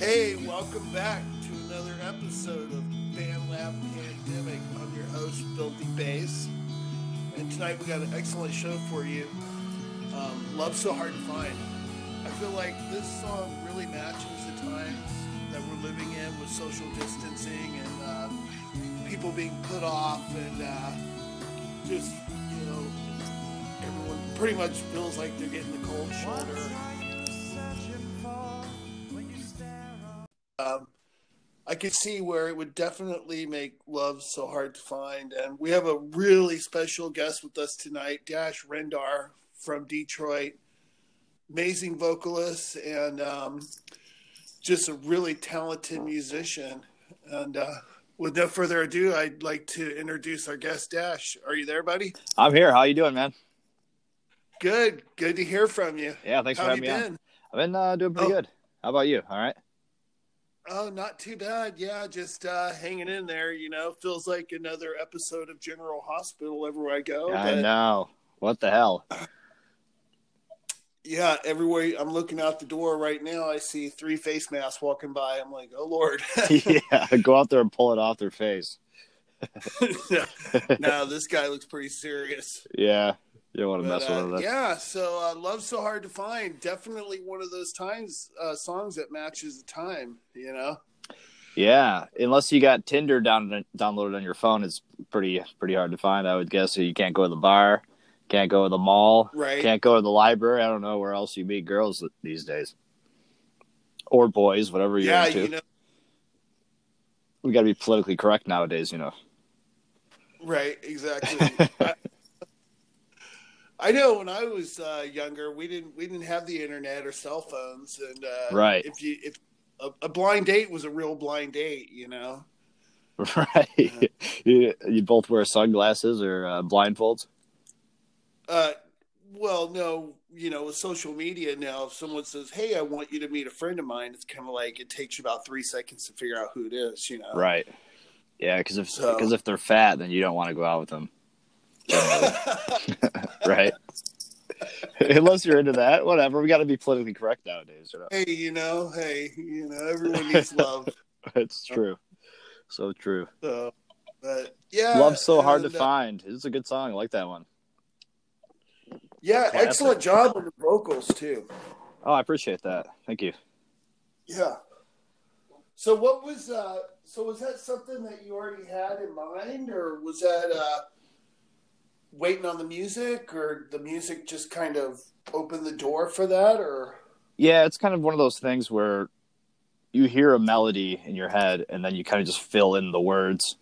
Hey, welcome back to another episode of Band Lab Pandemic. I'm your host, Philthy Bass. And tonight we got an excellent show for you. Um, Love So Hard to Find. I feel like this song really matches the times that we're living in with social distancing and uh, people being put off and uh, just, you know, everyone pretty much feels like they're getting the cold shoulder. Could see where it would definitely make love so hard to find. And we have a really special guest with us tonight, Dash Rendar from Detroit. Amazing vocalist and um, just a really talented musician. And uh, with no further ado, I'd like to introduce our guest, Dash. Are you there, buddy? I'm here. How you doing, man? Good. Good to hear from you. Yeah, thanks How for having me been? on. I've been uh, doing pretty Oh. good. How about you? All right. Oh, not too bad. Yeah, just uh, hanging in there. You know, feels like another episode of General Hospital everywhere I go. I but, know. What the hell? Yeah, everywhere I'm looking out the door right now, I see three face masks walking by. I'm like, oh lord. yeah, go out there and pull it off their face. no, this guy looks pretty serious. Yeah, you don't want to But, mess uh, with it. yeah, so uh, "Love So Hard to Find" definitely one of those times uh, songs that matches the time. You know. Yeah, unless you got Tinder down downloaded on your phone, it's pretty pretty hard to find. I would guess. So you can't go to the bar, can't go to the mall, Right. can't go to the library. I don't know where else you meet girls these days, or boys, whatever you're yeah, into. you know. we got to be politically correct nowadays. You know. Right, exactly. I, I know when I was uh, younger, we didn't we didn't have the internet or cell phones, and uh, Right. If you if a, a blind date was a real blind date, you know. Right. you, you both wear sunglasses or uh, blindfolds. Uh, well, no, you know, with social media now, if someone says, "Hey, I want you to meet a friend of mine," it's kind of like it takes you about three seconds to figure out who it is, you know. Right. Yeah, because if So- because if they're fat, then you don't want to go out with them. Right. Unless you're into that, whatever. We got to be politically correct nowadays. Hey, you know, hey, you know, everyone needs love. It's true. So true. So, but yeah, Love's so hard to uh, find. It's a good song. I like that one. Yeah, Classic. excellent job with the vocals too. Oh, I appreciate that. Thank you. Yeah. So what was uh so was that something that you already had in mind or was that uh waiting on the music or the music just kind of opened the door for that or Yeah, it's kind of one of those things where you hear a melody in your head and then you kind of just fill in the words,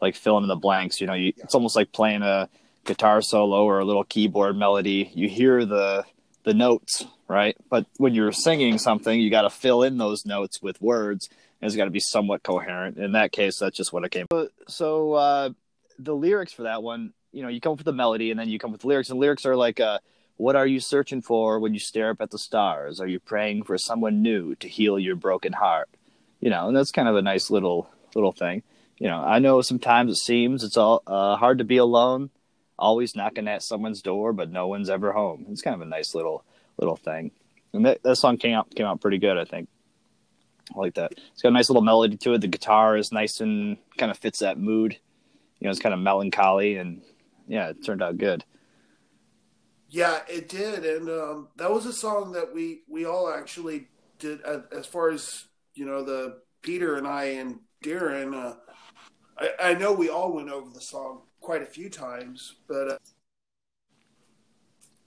like fill in the blanks. You know, you, it's almost like playing a guitar solo or a little keyboard melody. You hear the the notes, right? But when you're singing something, you got to fill in those notes with words, and it's got to be somewhat coherent. In that case, that's just what it came. So, so uh, the lyrics for that one, you know, you come up with the melody and then you come up with lyrics, and lyrics are like, uh, "What are you searching for when you stare up at the stars? Are you praying for someone new to heal your broken heart?" You know, and that's kind of a nice little little thing. You know, I know sometimes it seems it's all uh, hard to be alone, always knocking at someone's door, but no one's ever home. It's kind of a nice little little thing, and that that song came out came out pretty good, I think. I like that. It's got a nice little melody to it. The guitar is nice and kind of fits that mood. You know, it's kind of melancholy, and yeah, it turned out good. Yeah, it did and um that was a song that we we all actually did uh, as far as you know the Peter and I and Darren uh I, I know we all went over the song quite a few times, but uh,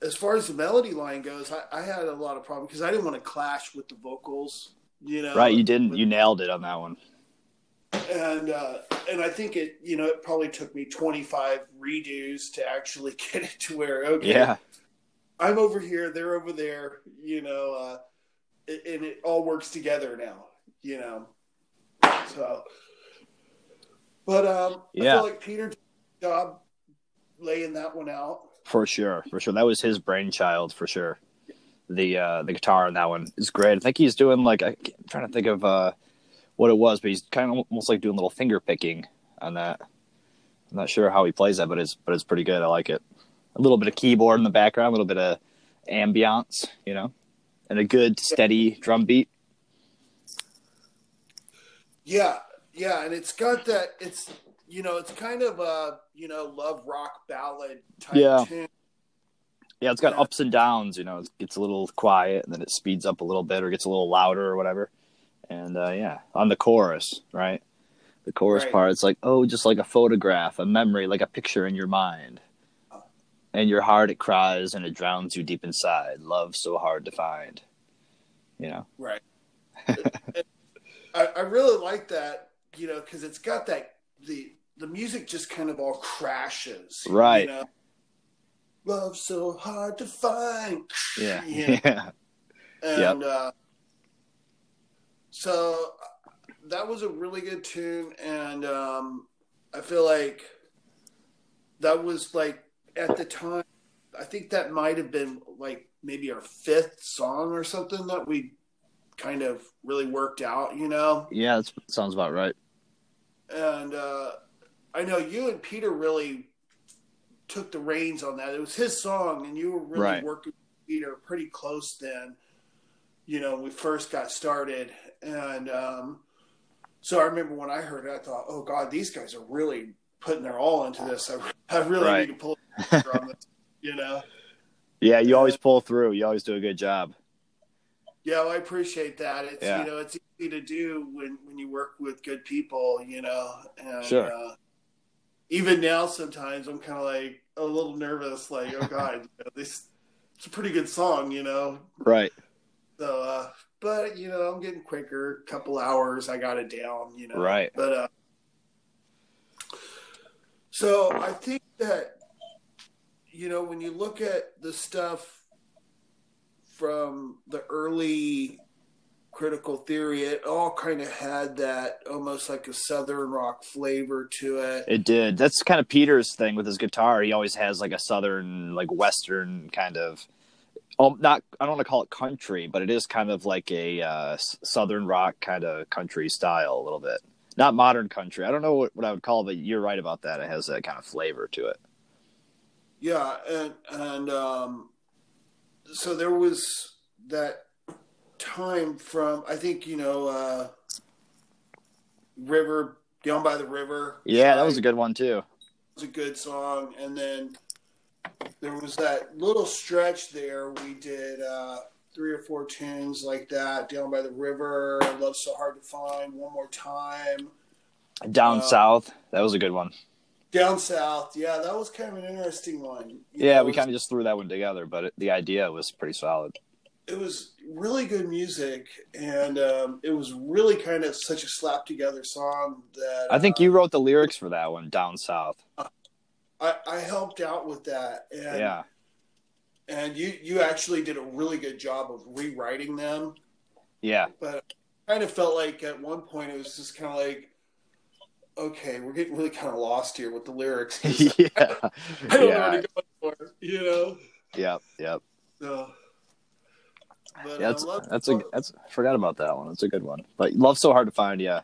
as far as the melody line goes, I, I had a lot of problem because I didn't want to clash with the vocals. You know, right? You didn't. You nailed it on that one. And uh, and I think it you know it probably took me twenty five redos to actually get it to where okay, Yeah, I'm over here, they're over there, you know, uh, and it all works together now, you know. So, but um, I Yeah. feel like Peter did a good job laying that one out. for sure, for sure. That was his brainchild, for sure. The uh, the guitar on that one is great. I think he's doing like I- I'm trying to think of uh, what it was, but he's kind of almost like doing a little finger picking on that. I'm not sure how he plays that, but it's but it's pretty good. I like it. A little bit of keyboard in the background, a little bit of ambiance, you know, and a good steady drum beat. Yeah, yeah, and it's got that. It's you know, it's kind of a you know love rock ballad type Yeah. tune. Yeah, it's got ups and downs. You know, it gets a little quiet and then it speeds up a little bit or gets a little louder or whatever. And uh, yeah, on the chorus, right? The chorus Right. part, it's like, oh, just like a photograph, a memory, like a picture in your mind. And your heart, it cries and it drowns you deep inside. Love so hard to find. You know? Right. I, I really like that, you know, because it's got that the the music just kind of all crashes, Right. You know? Love so hard to find. Yeah. You know? Yeah. And uh, so that was a really good tune, and um, I feel like that was like at the time. I think that might have been like maybe our fifth song or something that we kind of really worked out, you know. yeah, that sounds about right. And uh, I know you and Peter really took the reins on that. It was his song, and you were really Right. working with Peter pretty close then. You know, when we first got started, and um, so I remember when I heard it, I thought, "Oh God, these guys are really putting their all into this. I, I really Right. need to pull trigger this." You know. Yeah, you always pull through. You always do a good job. Yeah, well, I appreciate that. It's Yeah. you know, it's easy to do when when you work with good people, you know. And, Sure. Uh, even now, sometimes I'm kind of like a little nervous, like, oh god, you know, this it's a pretty good song, you know. Right. So, uh, but you know, I'm getting quicker. couple hours, I got it down, you know. Right. But uh, so I think that you know when you look at the stuff from the early critical theory, it all kind of had that almost like a southern rock flavor to it. It did. That's kind of Peter's thing with his guitar. He always has like a southern, like western kind of. Oh, not I don't want to call it country, but it is kind of like a uh, southern rock kind of country style a little bit. Not modern country. I don't know what, what I would call it, but you're right about that. It has that kind of flavor to it. Yeah, and and um, so there was that time from I think you know uh, River down by the river. Yeah, that was a good one too. It was a good song, and then there was that little stretch there. We did uh, three or four tunes like that down by the river. Love so hard to find. One more time. Down Uh, south, that was a good one. Down south, yeah, that was kind of an interesting one. You Yeah, know, we was- kind of just threw that one together, but it, the idea was pretty solid. it was really good music, and um, it was really kind of such a slap together song that I think uh, you wrote the lyrics for that one, Down South. I, I helped out with that, and Yeah, and you you actually did a really good job of rewriting them. yeah, But I kind of felt like at one point it was just kind of like, okay, we're getting really kind of lost here with the lyrics. yeah, I don't know yeah, what to go for, you know. yep, yep. So, but Yeah, that's um, that's a that's I forgot about that one. That's a good one. But love so hard to find. Yeah,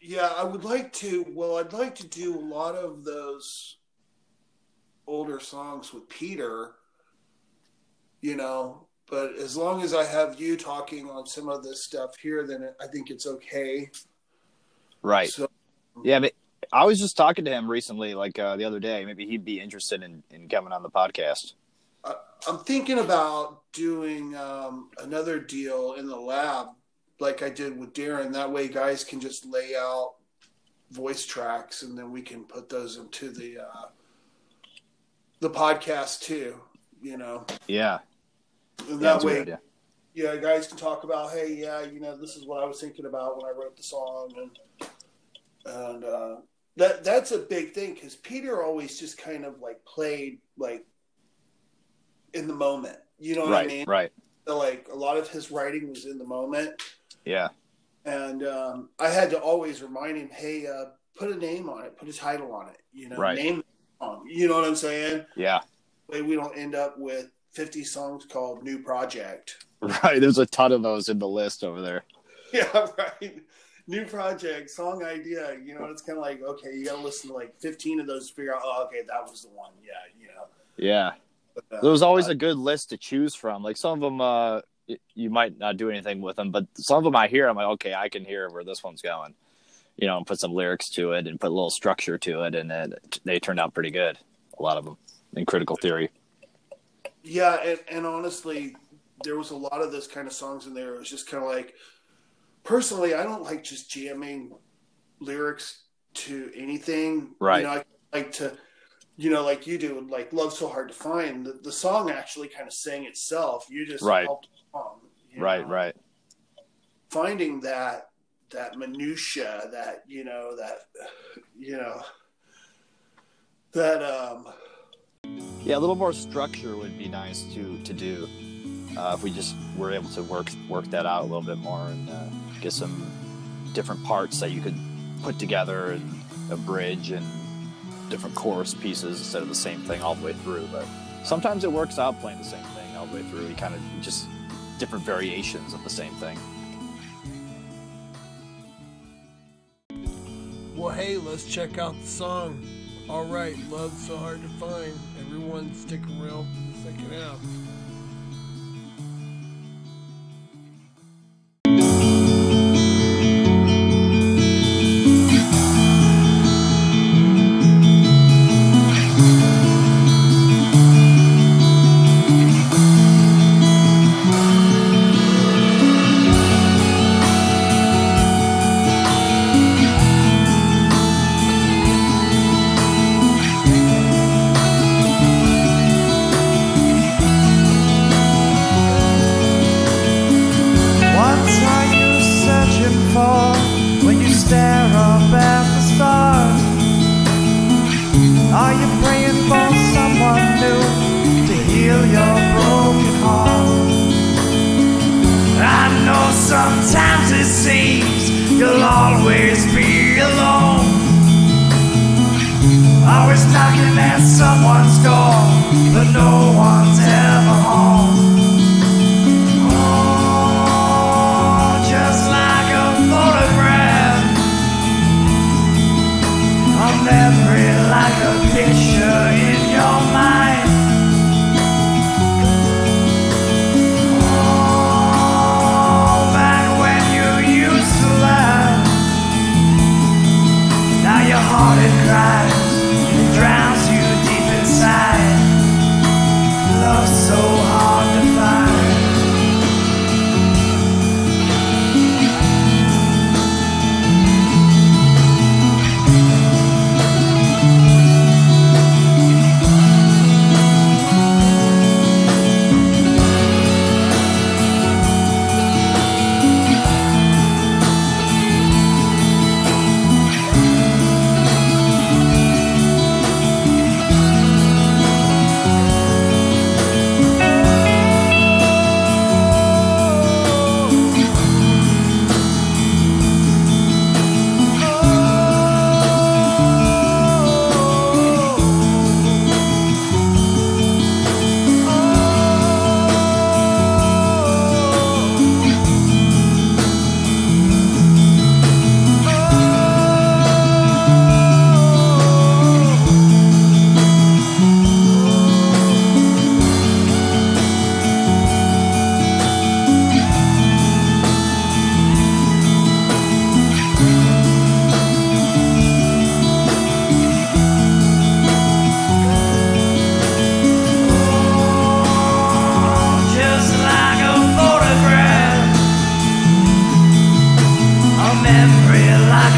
Yeah, I would like to. Well, I'd like to do a lot of those older songs with Peter. You know, but as long as I have you talking on some of this stuff here, then I think it's okay. right. So, Yeah, but I was just talking to him recently, like uh, the other day. Maybe he'd be interested in in coming on the podcast. I'm thinking about doing um, another deal in the lab, like I did with Darren. That way, guys can just lay out voice tracks, and then we can put those into the uh, the podcast too. You know, Yeah, and yeah, that good way, yeah, guys can talk about, hey, yeah, you know, this is what I was thinking about when I wrote the song, and and uh, that that's a big thing because Peter always just kind of like played like in the moment. You know what Right, I mean? right. So, like a lot of his writing was in the moment, Yeah, and um, I had to always remind him, hey, uh, put a name on it, put a title on it. You know, Right. name song. You know what I'm saying? yeah, Way we don't end up with 50 songs called New Project. right. There's a ton of those in the list over there. Yeah, right. New project, song idea. You know, it's kind of like, okay, you got to listen to like 15 of those to figure out, oh, okay, that was the one. Yeah, you know. Yeah, But, uh, there was always a good list to choose from. Like some of them, uh, you might not do anything with them, but some of them I hear, I'm like, okay, I can hear where this one's going. You know, and put some lyrics to it and put a little structure to it, and then they turned out pretty good. A lot of them in Critical Theory. Yeah, and, and honestly, there was a lot of those kind of songs in there. It was just kind of like, personally, I don't like just jamming lyrics to anything. Right. You know, I like to, you know, like you do, like "Love So Hard to Find." The, the song actually kind of sang itself. You just right. along, right, know? right. Finding that that minutia, that you know, that you know, that um. Yeah, a little more structure would be nice to to do. Uh, if we just were able to work work that out a little bit more and uh, get some different parts that you could put together and a bridge and different chorus pieces instead of the same thing all the way through. But sometimes it works out playing the same thing all the way through. You kind of just different variations of the same thing. Well, hey, let's check out the song. All right, Love So Hard to Find. Everyone stick around for the second half.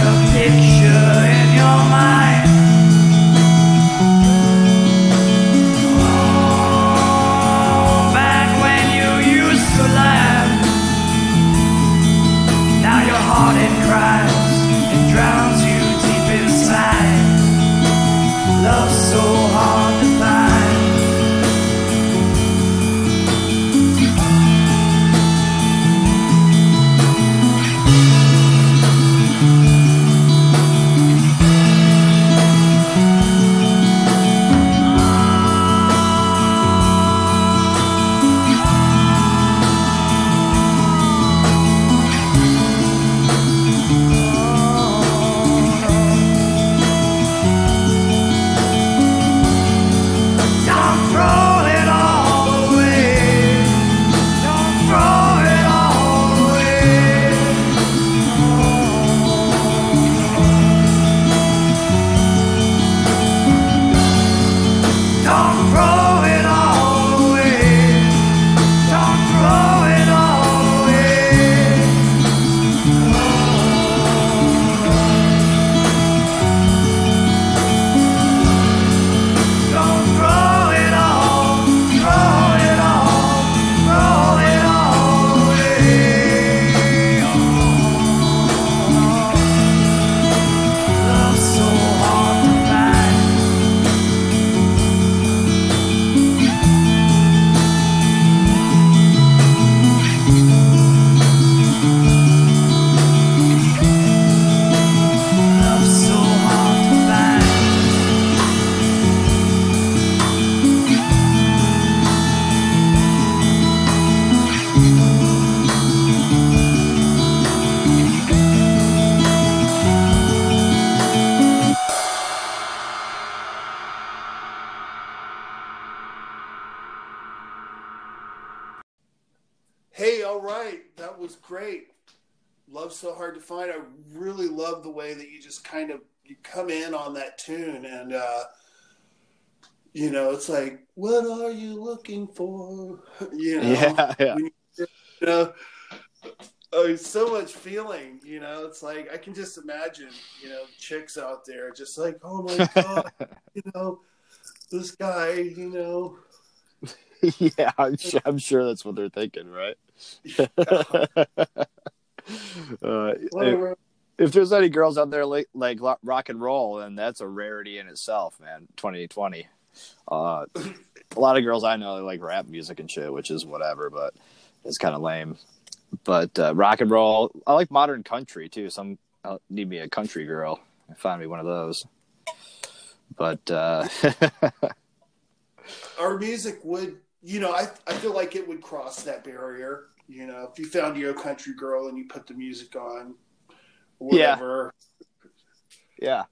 Eu não sei. Was great. Love so hard to find. I really love the way that you just kind of you come in on that tune and uh you know it's like what are you looking for you know yeah, yeah. you, you know oh, so much feeling you know it's like i can just imagine you know chicks out there just like oh my god you know this guy you know yeah, I'm sure, I'm sure that's what they're thinking, right? Uh, if, if there's any girls out there like like rock and roll, then that's a rarity in itself, man. 2020. Uh, a lot of girls I know they like rap music and shit, which is whatever, but it's kind of lame. But uh, rock and roll, I like modern country too. Some I'll need me a country girl. And find me one of those. But uh, our music would you know i i feel like it would cross that barrier you know if you found your country girl and you put the music on whatever yeah,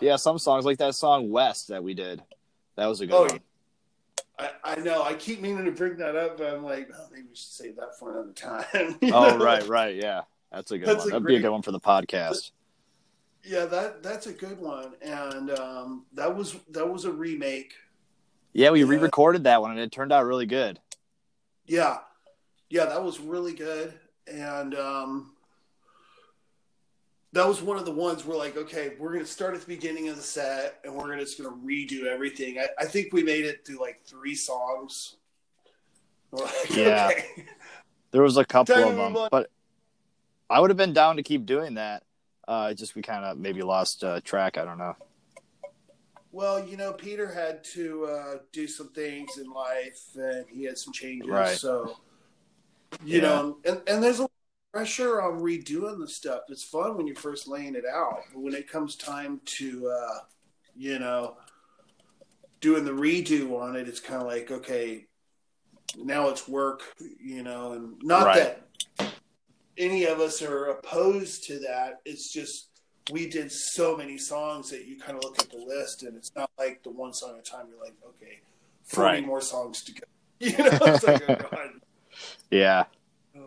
yeah, some songs like that song West that we did. That was a good Oh, one. I, I know. I keep meaning to bring that up, but I'm like, oh, maybe we should save that for another time. You Oh know? right, right, yeah. That's a good That's one. a That'd be a good one for the podcast. Yeah, that that's a good one, and um, that was that was a remake. Yeah, we Yeah. re-recorded that one and it turned out really good. Yeah, yeah, that was really good, and um, that was one of the ones where like, okay, we're gonna start at the beginning of the set, and we're gonna just gonna redo everything. I, I think we made it through like three songs. Like, Yeah. okay. There was a couple of them, but I would have been down to keep doing that. Uh, just we kind of maybe lost uh, track. I don't know. Well, you know, Peter had to uh, do some things in life, and he had some changes. Right. So, you Yeah. know, and, and there's a pressure on redoing the stuff. It's fun when you're first laying it out, but when it comes time to, uh, you know, doing the redo on it, it's kind of like, okay, now it's work, you know, and not Right. that any of us are opposed to that. It's just we did so many songs that you kind of look at the list and it's not like the one song at a time. You're like, okay, 40 Right. more songs to go. You know, it's like, oh, Yeah, Oh.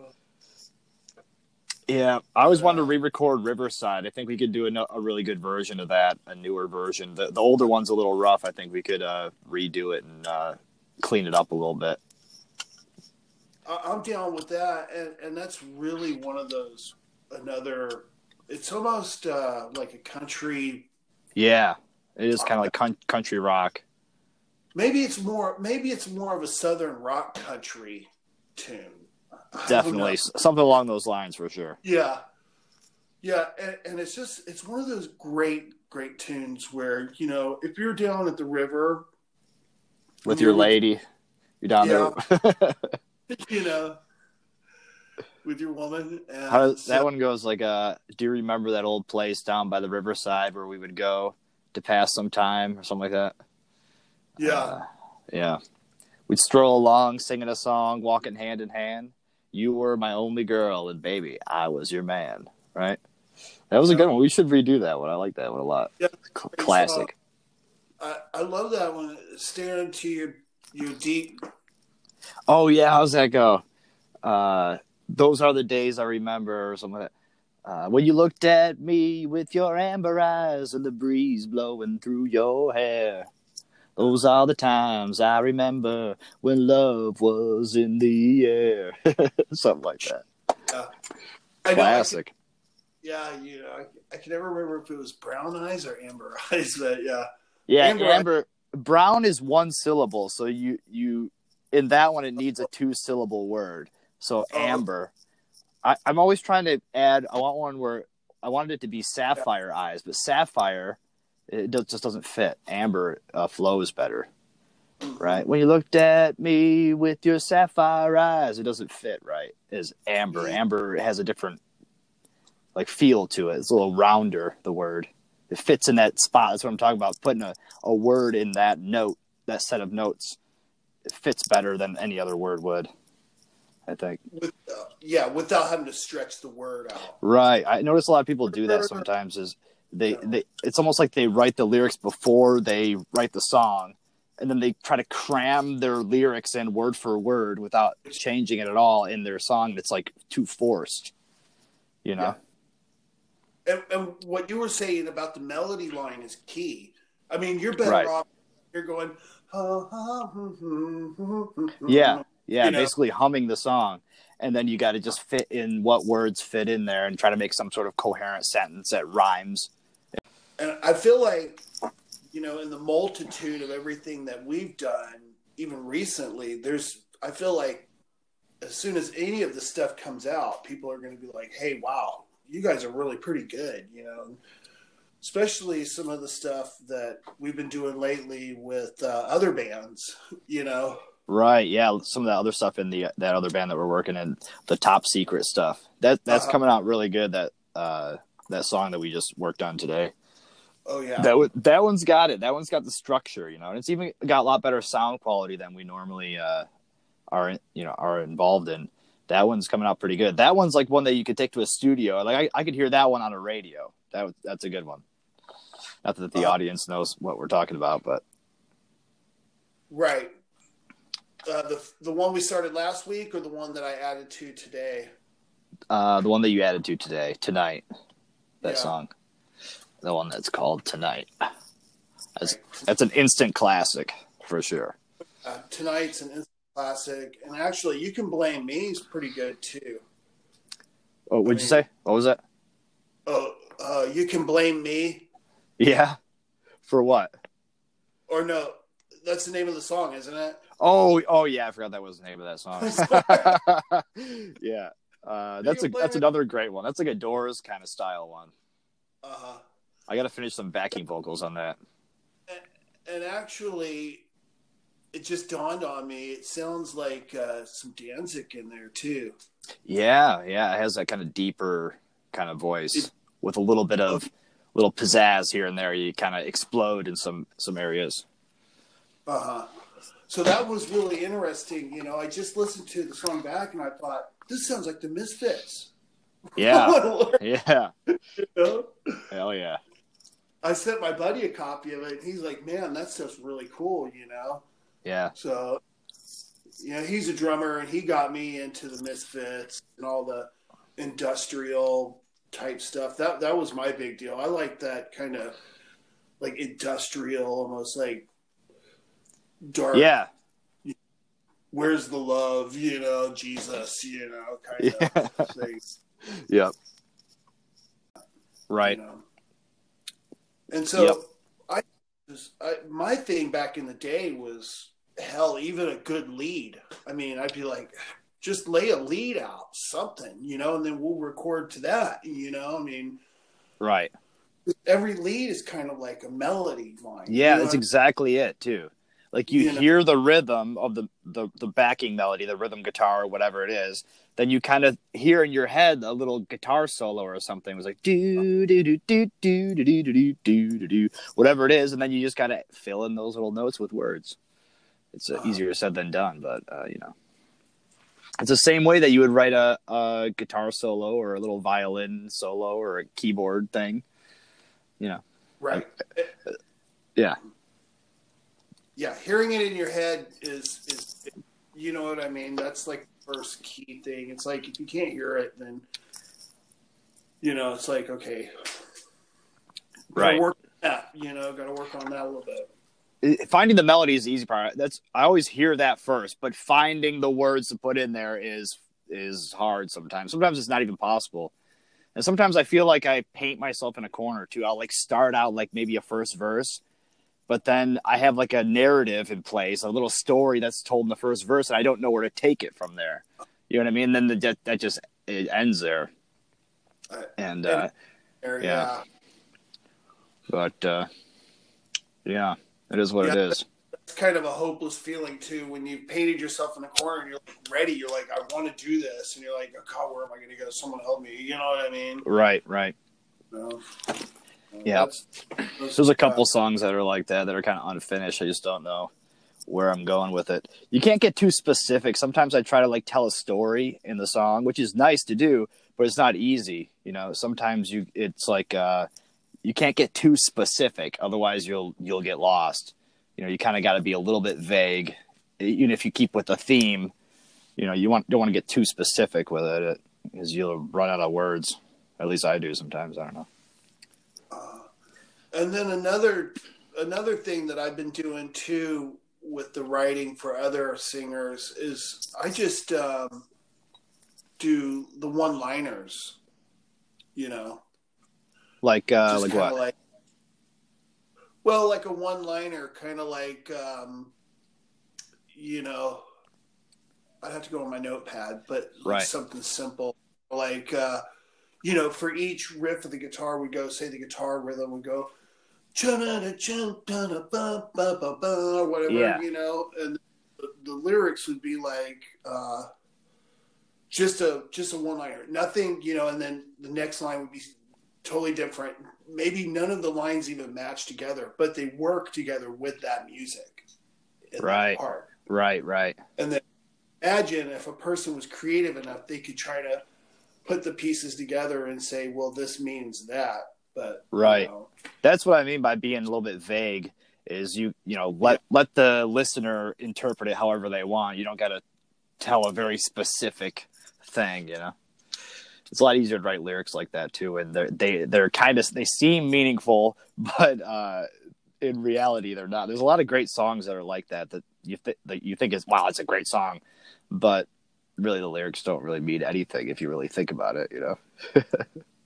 yeah. I always wanted to re-record Riverside. I think we could do a, a really good version of that, a newer version. The the older one's a little rough. I think we could uh, redo it and uh, clean it up a little bit. I- I'm down with that, and and that's really one of those another. It's almost uh, like a country. Yeah, it is kind of like con- country rock. Maybe it's more. Maybe it's more of a southern rock country tune. Definitely something along those lines for sure. Yeah, yeah, and, and it's just it's one of those great great tunes where you know if you're down at the river With your lady, you're down there. you know, with your woman. And How so- that one goes like, uh, do you remember that old place down by the riverside where we would go to pass some time or something like that? Yeah, Uh, yeah. We'd stroll along singing a song, walking hand in hand. You were my only girl, and baby, I was your man. Right? That was a good one. We should redo that one. I like that one a lot. Yeah. Cl- Classic. I, I love that one. Staring to your your deep. Oh yeah, how's that go? Uh, those are the days I remember, or something like that. Uh, when you looked at me with your amber eyes and the breeze blowing through your hair. Those are the times I remember when love was in the air. something like that. Know I Classic. yeah, you know, I, I can never remember if it was brown eyes or amber eyes, but yeah, Yeah, Amber- amber, brown is one syllable, so you you in that one it needs a two syllable word. So Oh. amber. I, I'm always trying to add. I want one where I wanted it to be sapphire eyes, but sapphire it does, just doesn't fit. Amber uh, flows better, right? When you looked at me with your sapphire eyes, it doesn't fit right. Is amber? Yeah. Amber has a different like feel to it. It's a little rounder. The word it fits in that spot. That's what I'm talking about. Putting a, a word in that note, that set of notes, it fits better than any other word would. I think. with, uh, yeah, without having to stretch the word out. Right. I notice a lot of people do that sometimes. Is they, they it's almost like they write the lyrics before they write the song, and then they try to cram their lyrics in word for word without changing it at all in their song. That's like too forced, you know. Yeah. And, and what you were saying about the melody line is key. I mean, you're better Right. off. You're going. "Ha, ha, hmm, hmm, hmm." Yeah, yeah, You know? basically humming the song, and then you got to just fit in what words fit in there and try to make some sort of coherent sentence that rhymes. And I feel like, you know, in the multitude of everything that we've done, even recently, there's, I feel like as soon as any of the stuff comes out, people are going to be like, hey, wow, you guys are really pretty good, you know, especially some of the stuff that we've been doing lately with uh, other bands, you know. Right, yeah, some of that other stuff in the that other band that we're working in, the top secret stuff. That that's Uh-huh. coming out really good. That uh that song that we just worked on today. Oh, yeah. That that one's got it. That one's got the structure, you know, and it's even got a lot better sound quality than we normally uh, are, you know, are involved in. That one's coming out pretty good. That one's like one that you could take to a studio. Like I, I could hear that one on a radio. That that's a good one. Not that the Uh-huh. audience knows what we're talking about, but right. Uh, the, the one we started last week or the one that I added to today? uh, the one that you added to today, tonight, that Yeah. song, the one that's called Tonight. That's that's an instant classic for sure. Uh, tonight's an instant classic, and actually, you can blame me. Is pretty good too. Oh, what'd mean- you say? What was that? Oh, uh, you can blame me, Yeah, for what? or no? That's the name of the song, isn't it? Oh, oh yeah, I forgot that was the name of that song. yeah, uh, that's a that's it? another great one. That's like a Doors kind of style one. Uh huh. I got to finish some backing vocals on that. And actually, it just dawned on me. It sounds like uh, some Danzig in there too. Yeah, yeah, it has that kind of deeper kind of voice with a little bit of little pizzazz here and there. You kind of explode in some some areas. Uh huh. So that was really interesting. You know, I just listened to the song back, and I thought this sounds like the Misfits. Yeah, You yeah, know? hell yeah. I sent my buddy a copy of it, and he's like, "Man, that stuff's really cool," you know. Yeah, So, you know, he's a drummer, and he got me into the Misfits and all the industrial type stuff. That that was my big deal. I like that kind of like industrial, almost like dark. yeah, Where's the love? You know, Jesus. You know, kind of yeah, thing. yep. Right. You know? And so Yep. I, just- I, my thing back in the day was hell, even a good lead. I mean, I'd be like, just lay a lead out, something, you know, and then we'll record to that, you know. I mean, Right. every lead is kind of like a melody line. Yeah, you know? that's exactly it too. Like you You know- hear the rhythm of the, the the backing melody, the rhythm guitar or whatever it is, then you kind of hear in your head a little guitar solo or something. It was like do do do do do do do do do do do whatever it is, and then you just gotta fill in those little notes with words. It's uh, Uh-huh. easier said than done, but uh, you know, it's the same way that you would write a, a guitar solo or a little violin solo or a keyboard thing. You know, right. yeah, Yeah, hearing it in your head is is you know what I mean. That's like the first key thing. It's like if you can't hear it, then you know it's like okay, right. Work that you know, got to work on that a little bit. finding the melody is the easy part. That's I always hear that first, but finding the words to put in there is is hard sometimes. Sometimes it's not even possible. And sometimes I feel like I paint myself in a corner too. I'll like start out like maybe a first verse, but then I have like a narrative in place, a little story that's told in the first verse, and I don't know where to take it from there. You know what I mean? And then the, that that just it ends there. Uh, And uh, There, Yeah. but uh, yeah, it is what it Yeah. is. it's kind of a hopeless feeling too when you've painted yourself in a corner and you're like ready. You're like, I want to do this, and you're like, oh, God, where am I going to go? Someone help me. You know what I mean? Right, right. No. Yeah. There's a couple songs that are like that that are kind of unfinished. I just don't know where I'm going with it. You can't get too specific. Sometimes I try to like tell a story in the song, which is nice to do, but it's not easy. You know, sometimes you it's like uh you can't get too specific, otherwise you'll you'll get lost. you know you kind of got to be a little bit vague, even if you keep with the theme. You know, you want don't want to get too specific with it because you'll run out of words. At least I do sometimes. I don't know. And then another another thing that I've been doing too with the writing for other singers is I just um, do the one liners. You know, Like uh, Just like what? like- well, like a one liner, kind of like, um, you know, I'd have to go on my notepad, but like something simple. Like, uh, you know, for each riff of the guitar, we go, say the guitar rhythm would go, whatever, Yeah. you know, and the, the lyrics would be like, uh, just a just a one liner, nothing, you know, and then the next line would be totally different. Maybe none of the lines even match together, but they work together with that music. that Right. part. Right, right. And then imagine if a person was creative enough, they could try to put the pieces together and say, "Well, this means that." But you Right. know, That's what I mean by being a little bit vague. Is you you know let let the listener interpret it however they want. You don't got to tell a very specific thing. You know, it's a lot easier to write lyrics like that too, and they're they they're kind of they seem meaningful, but uh, in reality they're not. There's a lot of great songs that are like that that you th- that you think is wow, it's a great song, but really the lyrics don't really mean anything if you really think about it. You know.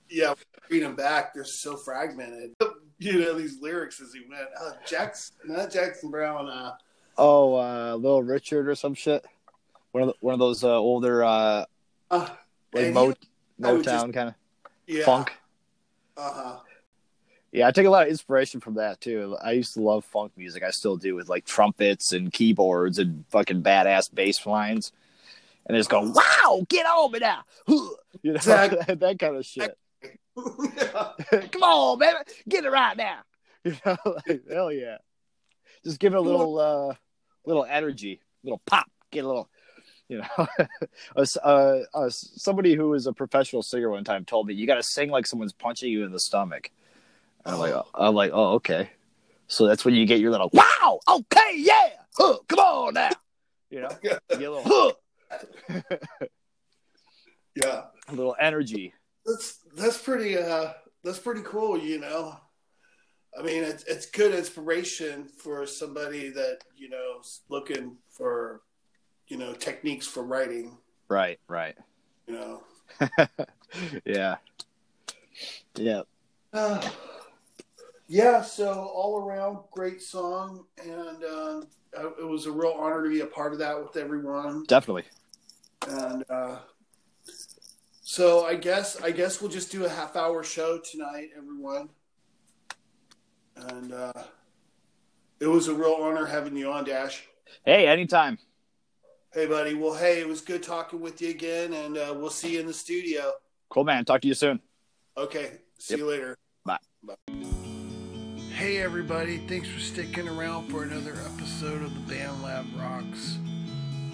yeah, read them back. They're so fragmented. You know these lyrics as he went. Oh, Jackson, not Jackson Browne. Uh, Oh, uh, Little Richard or some shit. One of the, one of those uh, older uh, uh, like Mo- would Motown kind of yeah, funk. Uh huh. Yeah, I take a lot of inspiration from that too. I used to love funk music. I still do with like trumpets and keyboards and fucking badass bass lines. And just go, "Wow, get on me now!" You know Exactly. that kind of shit. Come on, baby, get it right now. You know, like, hell yeah. Just give it a little, uh, little energy, little pop, get a little, you know. uh, uh, uh, somebody who was a professional singer one time told me you got to sing like someone's punching you in the stomach. And I'm like, oh. I'm like, oh, okay. So that's when you get your little wow, okay, yeah, huh, come on now, you know, you get a little, huh, yeah. a little energy. That's that's pretty uh that's pretty cool, you know. I mean, it's it's good inspiration for somebody that you know is looking for you know techniques for writing. Right, right. You know, yeah, yeah. uh, yeah. So all around, great song, and uh, it was a real honor to be a part of that with everyone. Definitely. And uh, so I guess I guess we'll just do a half hour show tonight, everyone. And uh, it was a real honor having you on, Dash. Hey, anytime. Hey, buddy. Well, hey, it was good talking with you again, and uh, we'll see you in the studio. Cool, man. Talk to you soon. Okay. See Yep. you later. Bye. Hey everybody, thanks for sticking around for another episode of the Band Lab Rocks.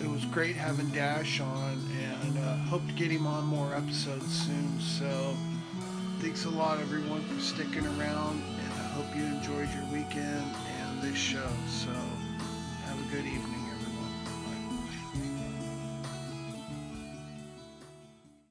It was great having Dash on and uh, hope to get him on more episodes soon. So thanks a lot everyone for sticking around and I hope you enjoyed your weekend and this show. So have a good evening.